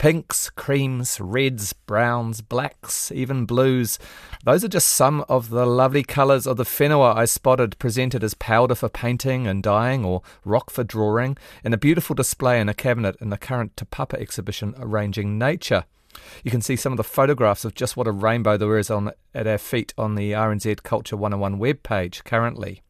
Pinks, creams, reds, browns, blacks, even blues. Those are just some of the lovely colours of the whenua I spotted presented as powder for painting and dyeing or rock for drawing in a beautiful display in a cabinet in the current Te Papa exhibition Arranging Nature. You can see some of the photographs of just what a rainbow there is on at our feet on the RNZ Culture 101 webpage currently.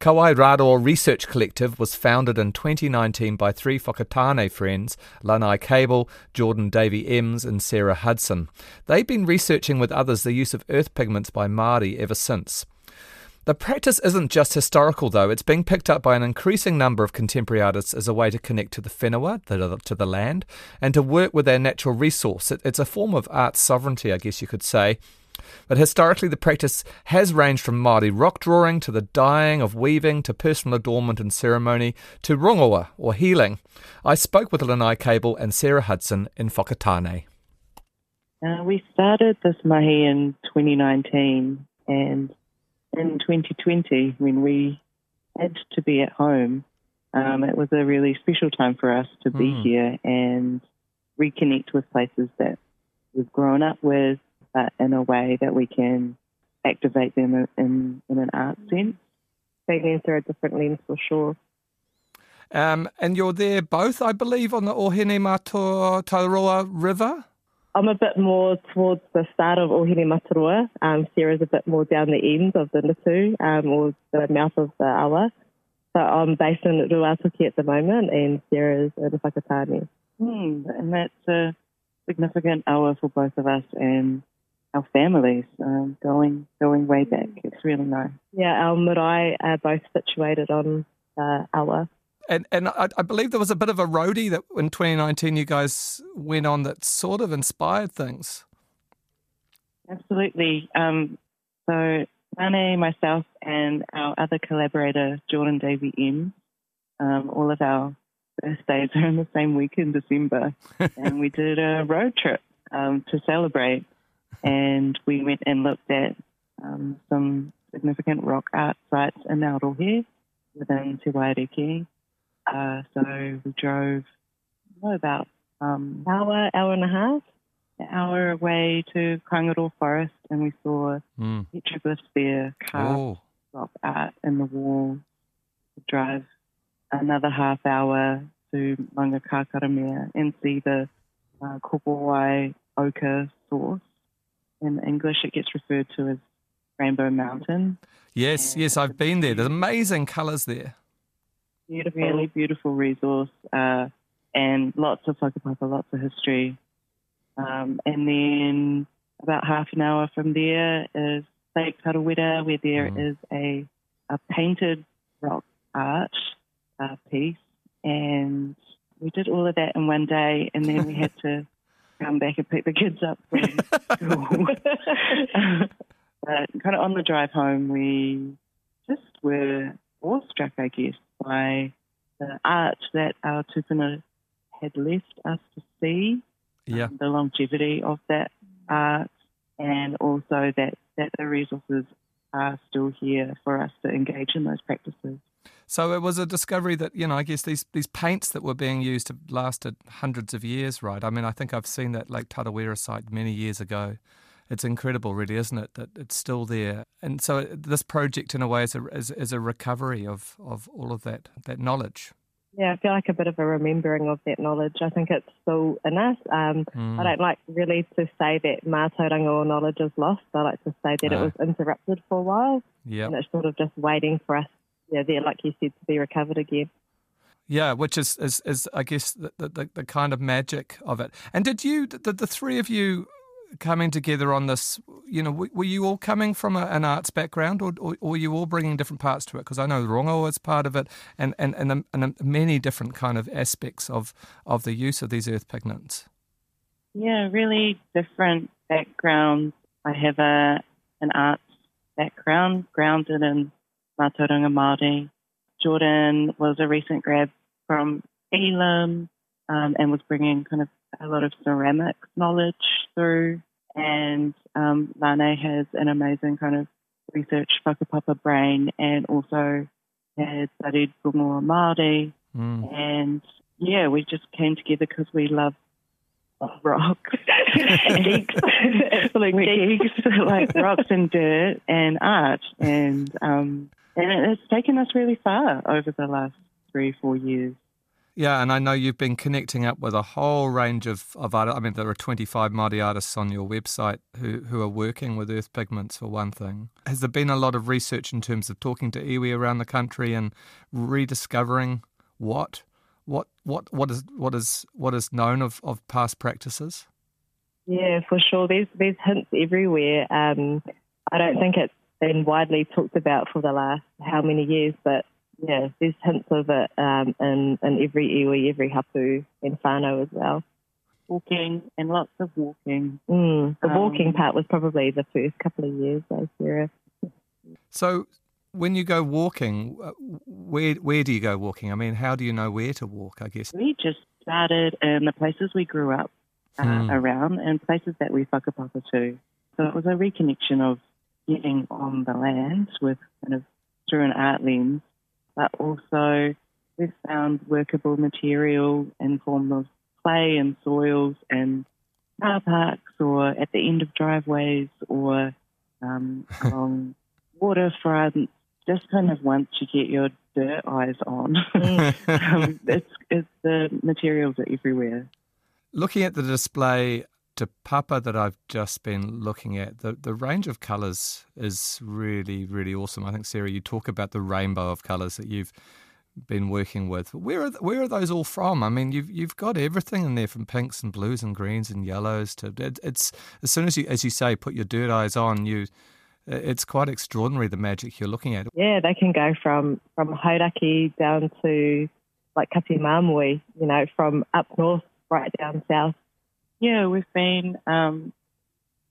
Kauae Raro Research Collective was founded in 2019 by three Whakatane friends, Lanae Cable, Jordan Davey-Emms, and Sarah Hudson. They've been researching with others the use of earth pigments by Māori ever since. The practice isn't just historical, though. It's being picked up by an increasing number of contemporary artists as a way to connect to the whenua, to the land, and to work with their natural resource. It's a form of art sovereignty, I guess you could say. But historically, the practice has ranged from Māori rock drawing to the dyeing of weaving to personal adornment and ceremony to rongoa or healing. I spoke with Lanae Cable and Sarah Hudson in Whakatane. Uh, we started this mahi in 2019 and in 2020 when we had to be at home, um, it was a really special time for us to be mm. here and reconnect with places that we've grown up with, but in a way that we can activate them in, in an art sense. They Taking through a different lens for sure. Um, and you're there both, I believe, on the Ohinemataroa River? I'm a bit more towards the start of Ohinemataroa. Um, Sarah's a bit more down the end of the Nitu, um, or the mouth of the awa. So I'm based in Ruatoki at the moment, and Sarah's in Whakatane. Hmm, and that's a significant hour for both of us and our families, um, going going way back. It's really nice. Yeah, our marae are both situated on uh, awa. And and I, I, believe there was a bit of a roadie that in 2019 you guys went on that sort of inspired things. Absolutely. Um, so Mane, myself, and our other collaborator Jordan Davy M, um, all of our birthdays are in the same week in December, and we did a road trip um, to celebrate. And we went and looked at um, some significant rock art sites in Aotearoa within Te Waiariki. Uh, so we drove what, about um, hour, hour and a half, an hour away to Kaingaroa Forest, and we saw mm. petroglyphs there carved oh. rock art in the wall. We drove another half hour to Maungakakaramea and see the uh, kōkōwai ochre source. English, it gets referred to as Rainbow Mountain. Yes, and yes, I've been there. There's amazing colours there. Beautiful. Really beautiful resource uh, and lots of whakapapa, lots of history. Um, and then about half an hour from there is Lake Tarawera, where there mm. is a, a painted rock art uh, piece. And we did all of that in one day, and then we had to come back and pick the kids up from school. but kind of on the drive home, we just were awestruck, I guess, by the art that our tupuna had left us to see, yeah. Um, the longevity of that art, and also that, that the resources are still here for us to engage in those practices. So it was a discovery that you know I guess these these paints that were being used have lasted hundreds of years, right? I mean I think I've seen that Lake Tarawera site many years ago, it's incredible, really, isn't it, that it's still there? And so this project, in a way, is a, is, is a recovery of, of all of that, that knowledge. Yeah, I feel like a bit of a remembering of that knowledge. I think it's still in us. Um, mm. I don't like really to say that mātauranga knowledge is lost. I like to say that no. it was interrupted for a while. Yep. And it's sort of just waiting for us, yeah, there, like you said, to be recovered again. Yeah, which is, is, is I guess, the, the, the kind of magic of it. And did you, the, the three of you, coming together on this, you know, were you all coming from a, an arts background or, or, or, were you all bringing different parts to it? Because I know Rongo is part of it and, and, and, um, and um, many different kind of aspects of, of the use of these earth pigments. Yeah, really different backgrounds. I have a an arts background grounded in Mātauranga Māori. Jordan was a recent grad from Elam um, and was bringing kind of a lot of ceramics knowledge through. And um, Lane has an amazing kind of research whakapapa brain and also has studied Rongoa Māori. Mm. And yeah, we just came together because we love absolute geeks, like rocks and dirt and art, and um, and it's taken us really far over the last three, four years. Yeah, and I know you've been connecting up with a whole range of, of art. I mean, there are 25 Māori artists on your website who, who are working with earth pigments, for one thing. Has there been a lot of research in terms of talking to iwi around the country and rediscovering what what what what is what is what is known of, of past practices? Yeah, for sure. There's there's hints everywhere. Um, I don't think it's been widely talked about for the last how many years, but yeah, there's hints of it um, in, in every iwi, every hapu, and whānau as well. Walking and lots of walking. Mm, the um, walking part was probably the first couple of years, though, Sarah. So, when you go walking, uh, where where do you go walking? I mean, how do you know where to walk? I guess we just started in the places we grew up uh, hmm. around and places that we whakapapa to. So it was a reconnection of getting on the land with kind of through an art lens, but also we've found workable material in form of clay and soils and car parks or at the end of driveways or um, along waterfronts. Just kind of once you get your dirt eyes on, um, it's, it's the materials are everywhere. Looking at the display Te Papa that I've just been looking at, the, the range of colours is really, really awesome. I think, Sarah, you talk about the rainbow of colours that you've been working with. Where are where are those all from? I mean, you've you've got everything in there from pinks and blues and greens and yellows to it, it's as soon as you as you say put your dirt eyes on you. It's quite extraordinary the magic you're looking at. Yeah, they can go from from Hauraki down to like Kāti Māmoe, you know, from up north right down south yeah, we've been um,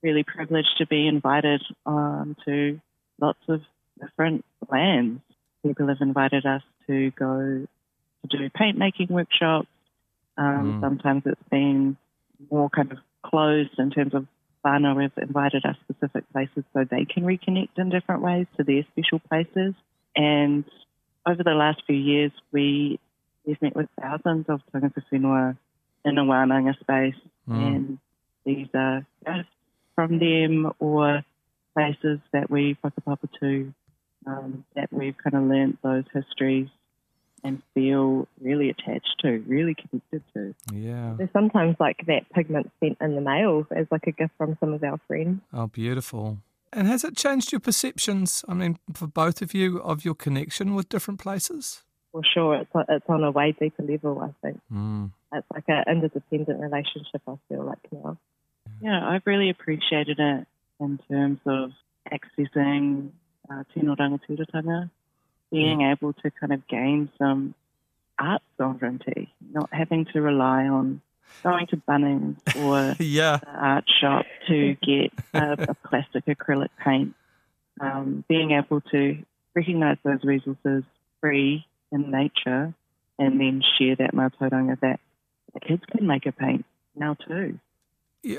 really privileged to be invited um, to lots of different lands. People have invited us to go to do paint making workshops. Um, mm. Sometimes it's been more kind of closed in terms of whānau have invited us specific places so they can reconnect in different ways to their special places. And over the last few years, we, we've met with thousands of tangata whenua in a wānanga space mm. and these are from them or places that we whakapapa to um, that we've kind of learnt those histories and feel really attached to, really connected to. Yeah. There's sometimes like that pigment sent in the mail as like a gift from some of our friends. Oh, beautiful. And has it changed your perceptions, I mean, for both of you, of your connection with different places? For sure. It's, it's on a way deeper level, I think. Mm it's like an interdependent relationship. I feel like now. Yeah, I've really appreciated it in terms of accessing uh, tino rangatiratanga, being yeah. able to kind of gain some art sovereignty, not having to rely on going to Bunnings or yeah. art shop to get a, a plastic acrylic paint. Um, being able to recognise those resources free in nature and then share that mātauranga that the kids can make a paint now too.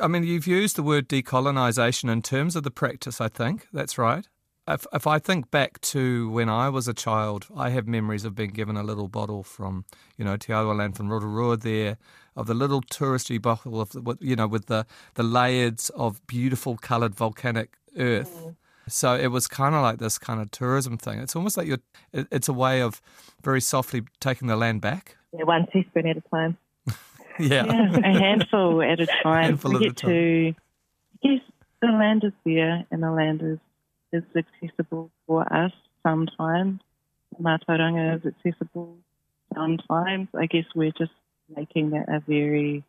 I mean, you've used the word decolonisation in terms of the practice, I think. That's right. If, if I think back to when I was a child, I have memories of being given a little bottle from, you know, Te Land from Rotorua there, of the little touristy bottle of, the, you know, with the, the layers of beautiful coloured volcanic earth. Mm. So it was kind of like this kind of tourism thing. It's almost like you're, it's a way of very softly taking the land back. Yeah, one teaspoon at a time. Yeah. yeah. a handful at a time. Handful we get to, yes, the land is there and the land is, is accessible for us sometimes. Mātauranga is accessible sometimes. I guess we're just making that a very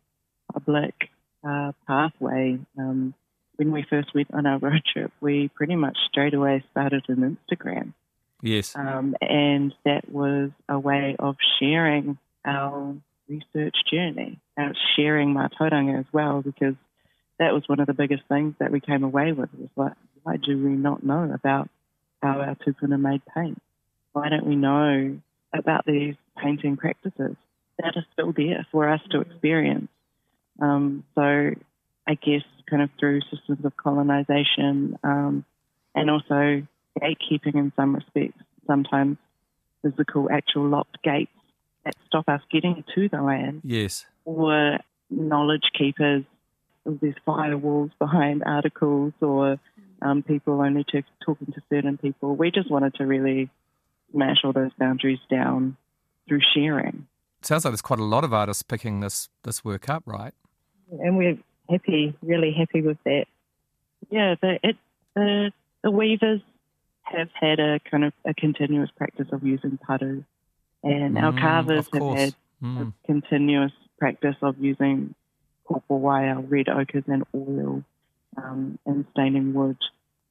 public uh, pathway. Um, when we first went on our road trip, we pretty much straight away started an Instagram. Yes. Um, and that was a way of sharing our research journey and sharing my tauranga as well because that was one of the biggest things that we came away with was like, why do we not know about how our tupuna made paint? Why don't we know about these painting practices that are still there for us to experience? Um, so I guess kind of through systems of colonization um, and also gatekeeping in some respects, sometimes physical, actual locked gates that stop us getting to the land. Yes. Or knowledge keepers. There's firewalls behind articles or um, people only to, talking to certain people. We just wanted to really smash all those boundaries down through sharing. sounds like there's quite a lot of artists picking this this work up, right? And we're happy, really happy with that. Yeah, the, it, the, the weavers have had a kind of a continuous practice of using paru, and mm, our carvers have had mm. a continuous practice of using kōkōwai, red ochres, and oil um, and staining wood.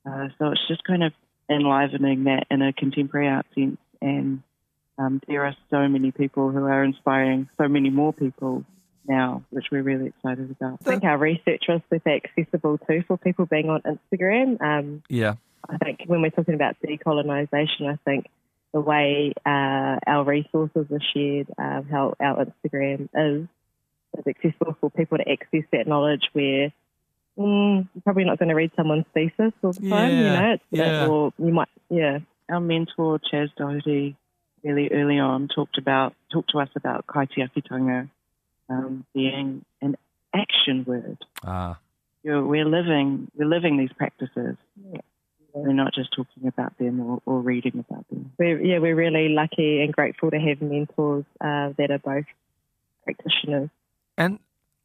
Uh, so it's just kind of enlivening that in a contemporary art sense. And um, there are so many people who are inspiring so many more people now, which we're really excited about. I think our research was super accessible too for people being on Instagram. Um, yeah. I think when we're talking about decolonisation, I think the way uh, our resources are shared, uh, how our Instagram is, is accessible for people to access that knowledge where mm, you're probably not going to read someone's thesis all the time, you know, it's yeah. or you might, yeah. Our mentor, Chaz Doherty, really early on talked about, talked to us about kaitiakitanga um, being an action word. Ah. You're, we're living, we're living these practices. Yeah. We're not just talking about them or, or reading about them. We're, yeah, we're really lucky and grateful to have mentors uh, that are both practitioners. And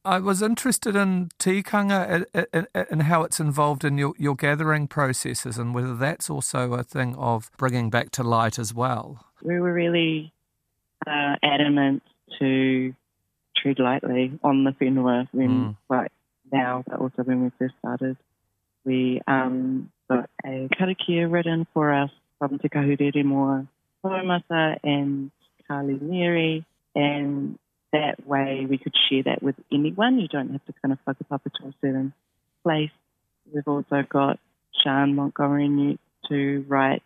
I was interested in tikanga and how it's involved in your, your gathering processes and whether that's also a thing of bringing back to light as well. We were really uh, adamant to tread lightly on the whenua when, mm. right now, but also when we first started. We um, got a karakia written for us from Te Kahurere Moa Haumata and Carly Neary, and that way we could share that with anyone. You don't have to kind of whakapapa to a certain place. We've also got Sean Montgomery to write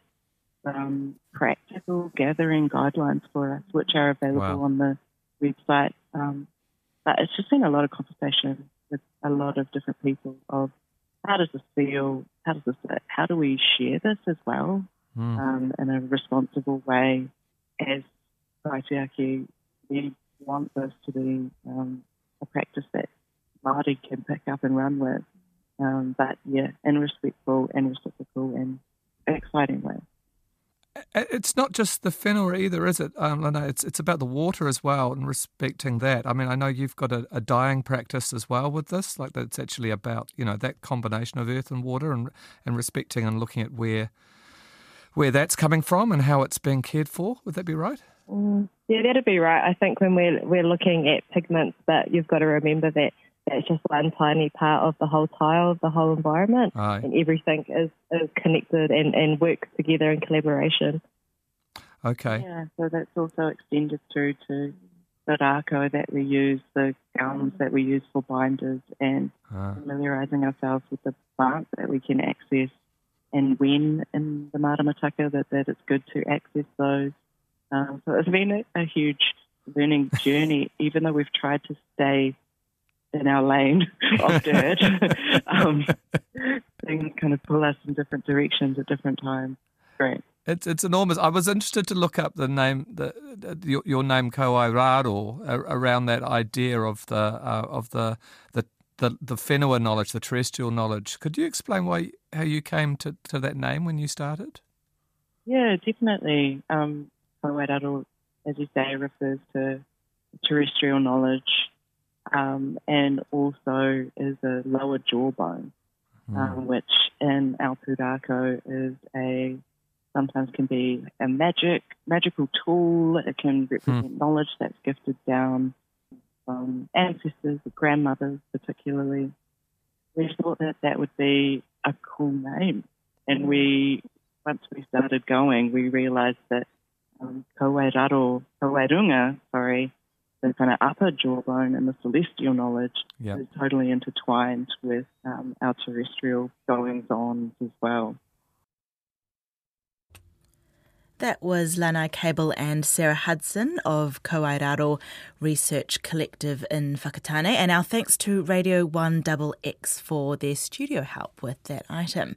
some practical gathering guidelines for us, which are available wow. on the website. Um, but it's just been a lot of conversation with a lot of different people of how does this feel? How does this? How do we share this as well mm. um, in a responsible way? As Kaitiaki, we want this to be um, a practice that Māori can pick up and run with, um, but yeah, in respectful and reciprocal and exciting way. It's not just the whenua either, is it, um, Lana? It's it's about the water as well and respecting that. I mean, I know you've got a, a dyeing practice as well with this. Like that's actually about you know that combination of earth and water and and respecting and looking at where where that's coming from and how it's being cared for. Would that be right? Mm, yeah, that'd be right. I think when we're we're looking at pigments, but you've got to remember that that's just one tiny part of the whole tile of the whole environment, Aye. and everything is, is connected and, and works together in collaboration. Okay. Yeah, so that's also extended through to the rako that we use, the gums that we use for binders, and ah. familiarising ourselves with the plants that we can access and when in the Maramataka that, that it's good to access those. Um, so it's been a, a huge learning journey, even though we've tried to stay in our lane of dirt. um, things kind of pull us in different directions at different times. Great. It's it's enormous. I was interested to look up the name, the, your, your name Kauae Raro, around that idea of the uh, of the the the the knowledge, the terrestrial knowledge. Could you explain why how you came to, to that name when you started? Yeah, definitely. Um, Kauae Raro, as you say, refers to terrestrial knowledge um, and also is a lower jawbone, mm. um, which in our is a sometimes can be a magic magical tool. It can represent mm. knowledge that's gifted down from ancestors, grandmothers particularly. We thought that that would be a cool name, and we once we started going, we realised that um, Kauae Raro, Kauairunga, sorry, the kind of upper jawbone and the celestial knowledge yep. is totally intertwined with um, our terrestrial goings on as well. That was Lana Cable and Sarah Hudson of Kauae Raro Research Collective in Whakatane, And our thanks to Radio 1XX for their studio help with that item.